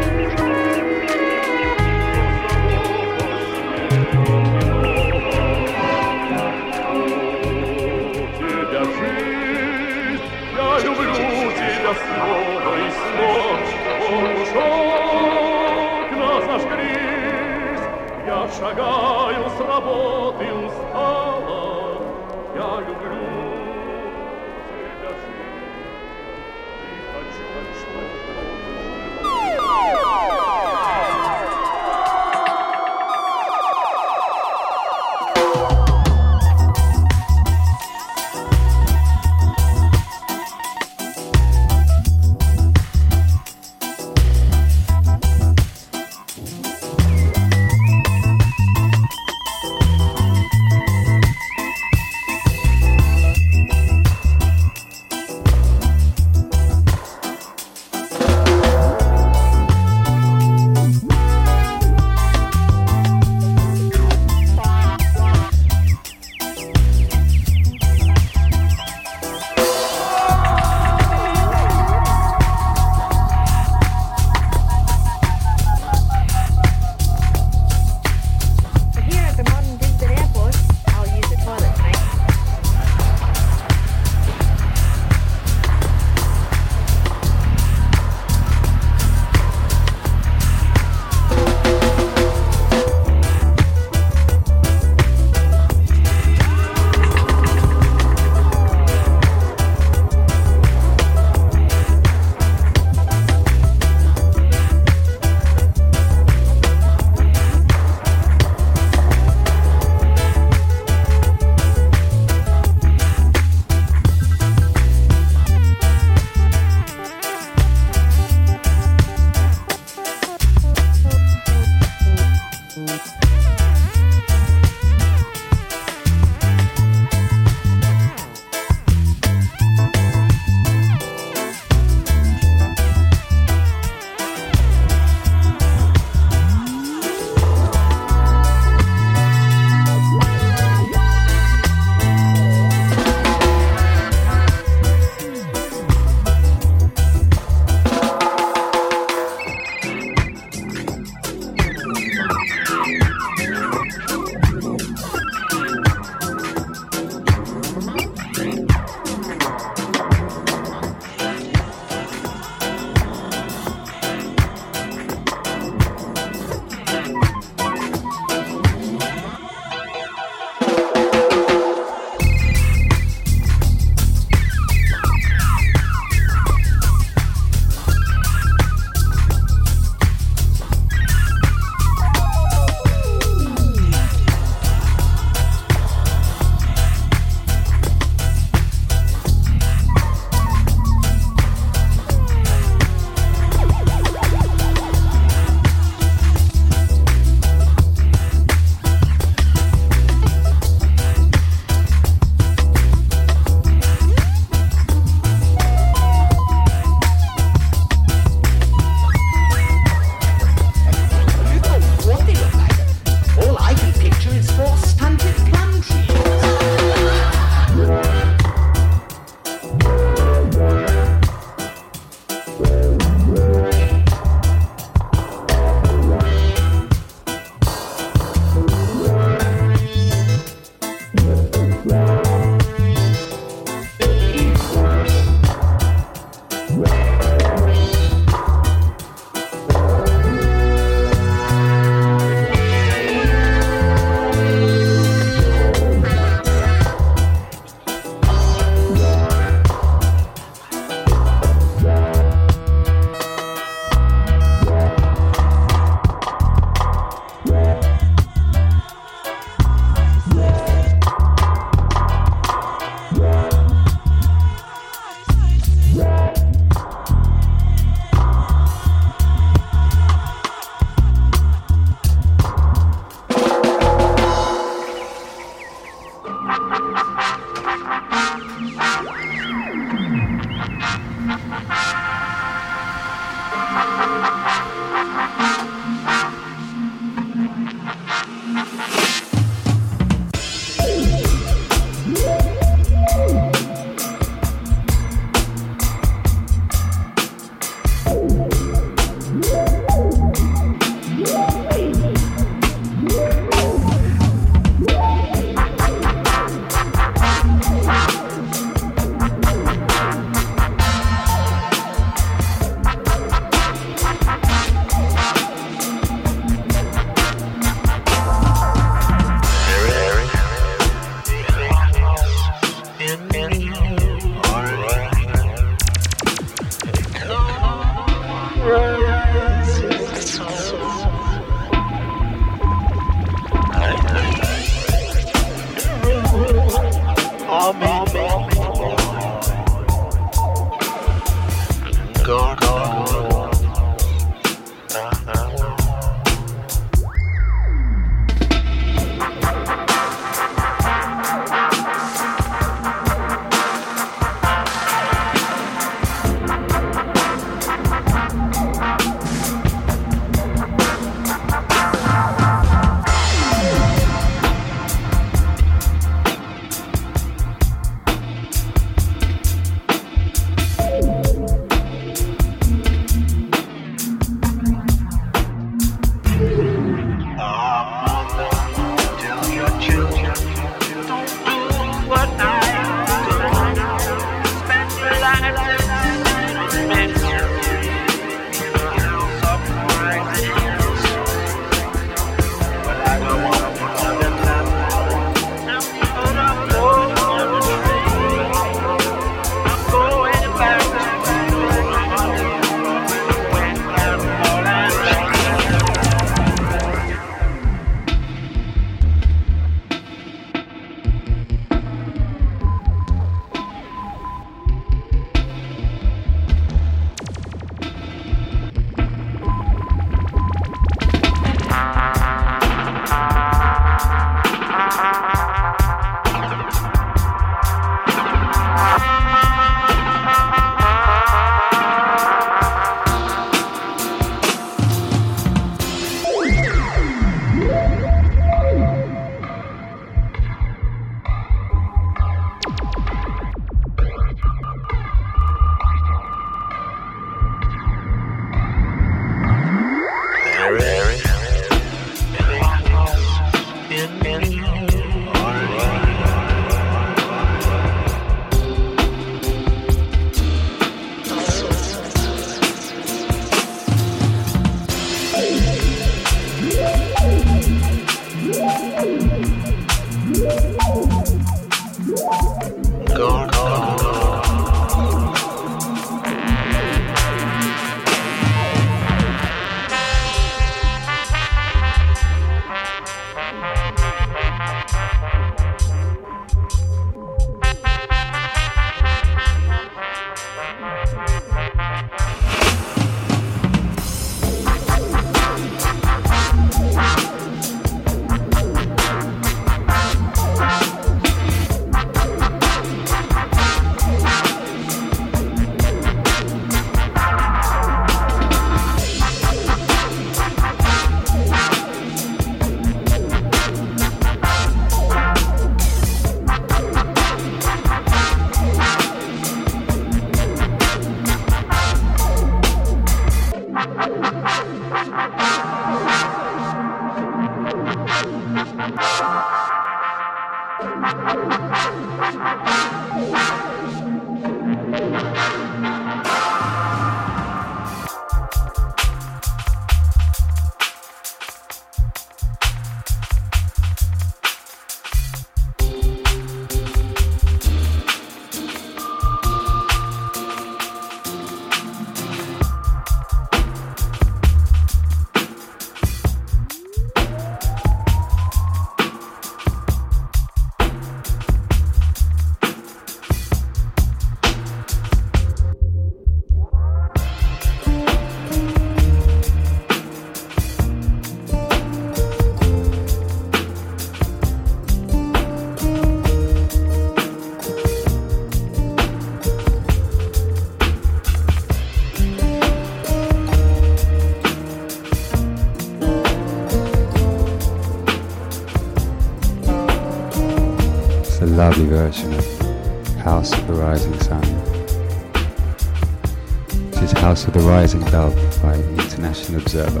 the Rising Dove by International Observer.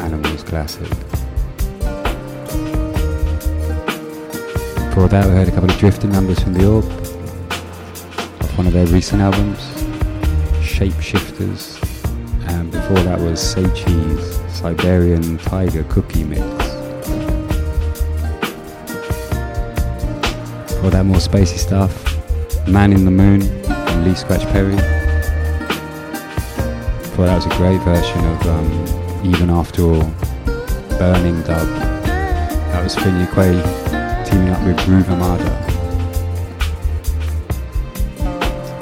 Animals Classic. Before that, we heard a couple of drifting numbers from the Orb off one of their recent albums, Shapeshifters. And before that was Say Cheese, Siberian Tiger Cookie Mix. Before that, more spacey stuff, Man in the Moon, and Lee Scratch Perry. Before that was a great version of um, Even After All, Burning Dub. That was Finley Quaye teaming up with Groove Armada.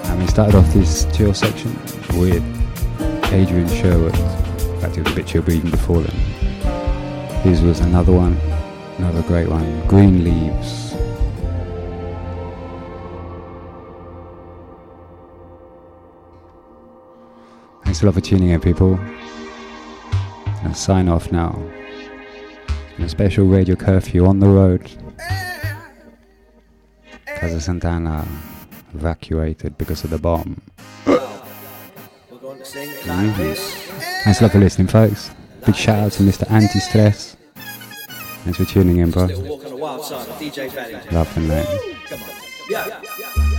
And we started off this chill section with Adrian Sherwood. In fact, it was a bit chill even before then. His was another one, another great one, Green Leaves. Thanks a lot for tuning in, people. And I'll sign off now. And a special radio curfew on the road. Casa Santana evacuated because of the bomb. Thanks a lot for listening, folks. Big shout out to Mr. Anti Stress. Thanks for tuning in, bro. Love and. Yeah.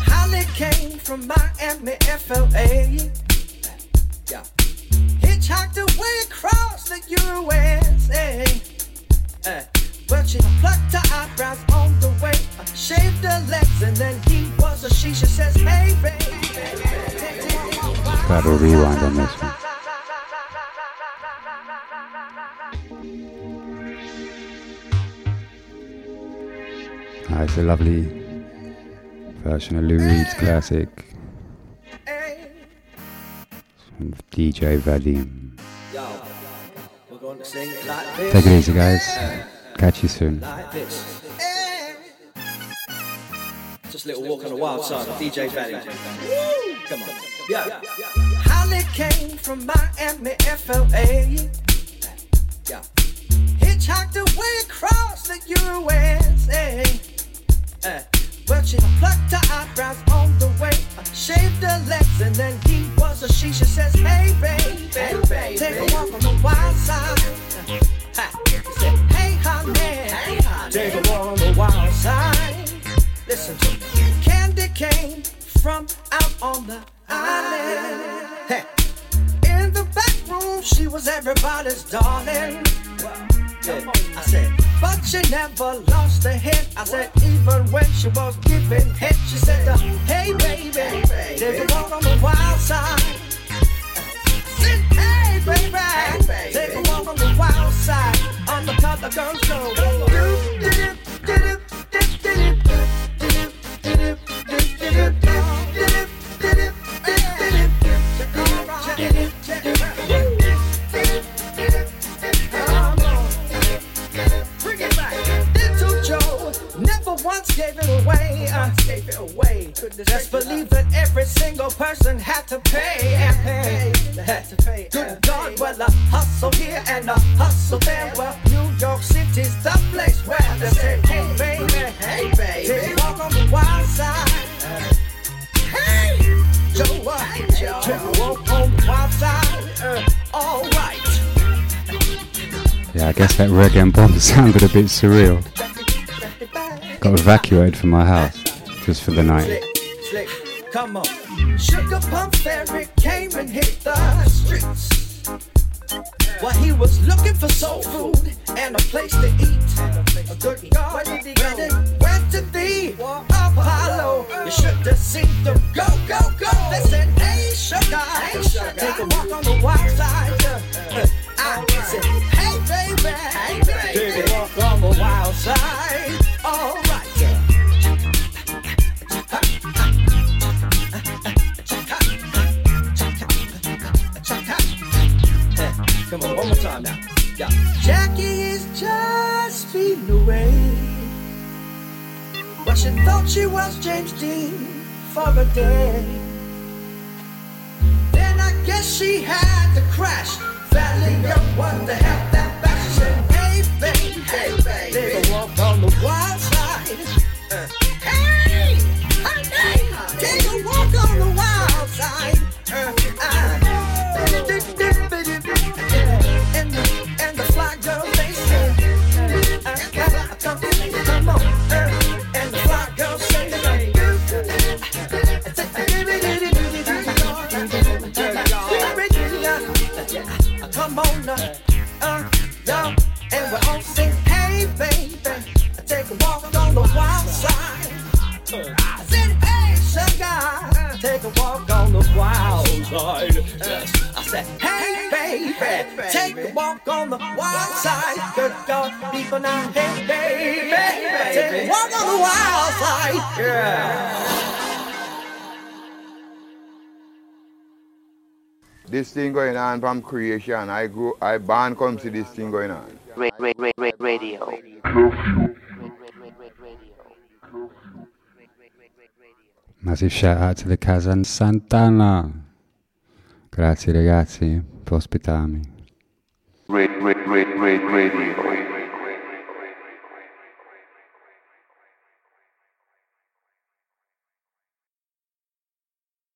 Holly came from Miami, FLA. Hitchhiked away across the USA. Uh, well, she plucked her eyebrows on the way, uh, shaved her legs, and then he was a she. She says, Hey, baby. Grab a rewind on this one. Ah, it's a lovely version of Lou Reed's classic from DJ Vadim. Yo, we're going to sing it like this. Take it easy, guys. Catch you soon. Like this. Just a little walk on the wild side of DJ Valley. Come on. Yeah. Holly came from Miami, FLA. Yeah. Hitchhiked away across the USA. Uh, well, she plucked her eyebrows on the way, shaved her legs, and then he was a she. She says, Hey, baby, take a walk on the wild side. Ha. He said, Hey, honey, take a walk on the wild side. Listen to me. Candy came from out on the island. Hey. In the back room, she was everybody's darling. Yeah. I said, but she never lost her head. I said, even when she was giving head, she said, uh, Hey, baby, there's a walk on the wild side. Said, Hey, baby, take a walk on the wild side. Undercut the girls go. Bring it away. Uh, it away. Just believe that every single person had to pay and pay. They had to pay. Good God, well, a hustle here and a hustle there. Well, New York City's the place where they say, Hey, baby, hey, baby, take walk on the wild side. Hey, Joe, uh, take walk on the wild side. Uh, all right. Yeah, I guess that reggae and bomb sounded a bit surreal. Got evacuated from my house just for the night. Slick, slick, come on. Sugar Plum Fairy came and hit the streets. While he was looking for soul food and a place to eat. A good God, where did he go? Went to the Apollo. You should have seen them go, go, go. They said, Hey, sugar, hey, sugar. take a walk on the wild side. Uh, I said, Hey, baby, hey, baby, take a walk on the wild side. All now. Yeah. Jackie is just speeding away. But she thought she was James Dean for a day. Then I guess she had to crash. Valley up, what the hell that back? She said, hey baby, hey baby, there's a walk on the wild side. Uh, hey, honey, take a walk on the wild side. Uh, Ramona. Uh, yeah. And we all sing, hey, baby, take a walk on the wild side. I said, hey, sugar, take a walk on the wild side. Yes. I said, hey, baby, take a walk on the wild side. Good God, people now, hey, baby, take a walk on the wild side. Yeah. This thing going on from creation. I grew, I born come see this thing going on. Ra- ra- ra- ra- radio. Massive shout out to the Casa Santana. Grazie ragazzi per ospitarmi. Radio.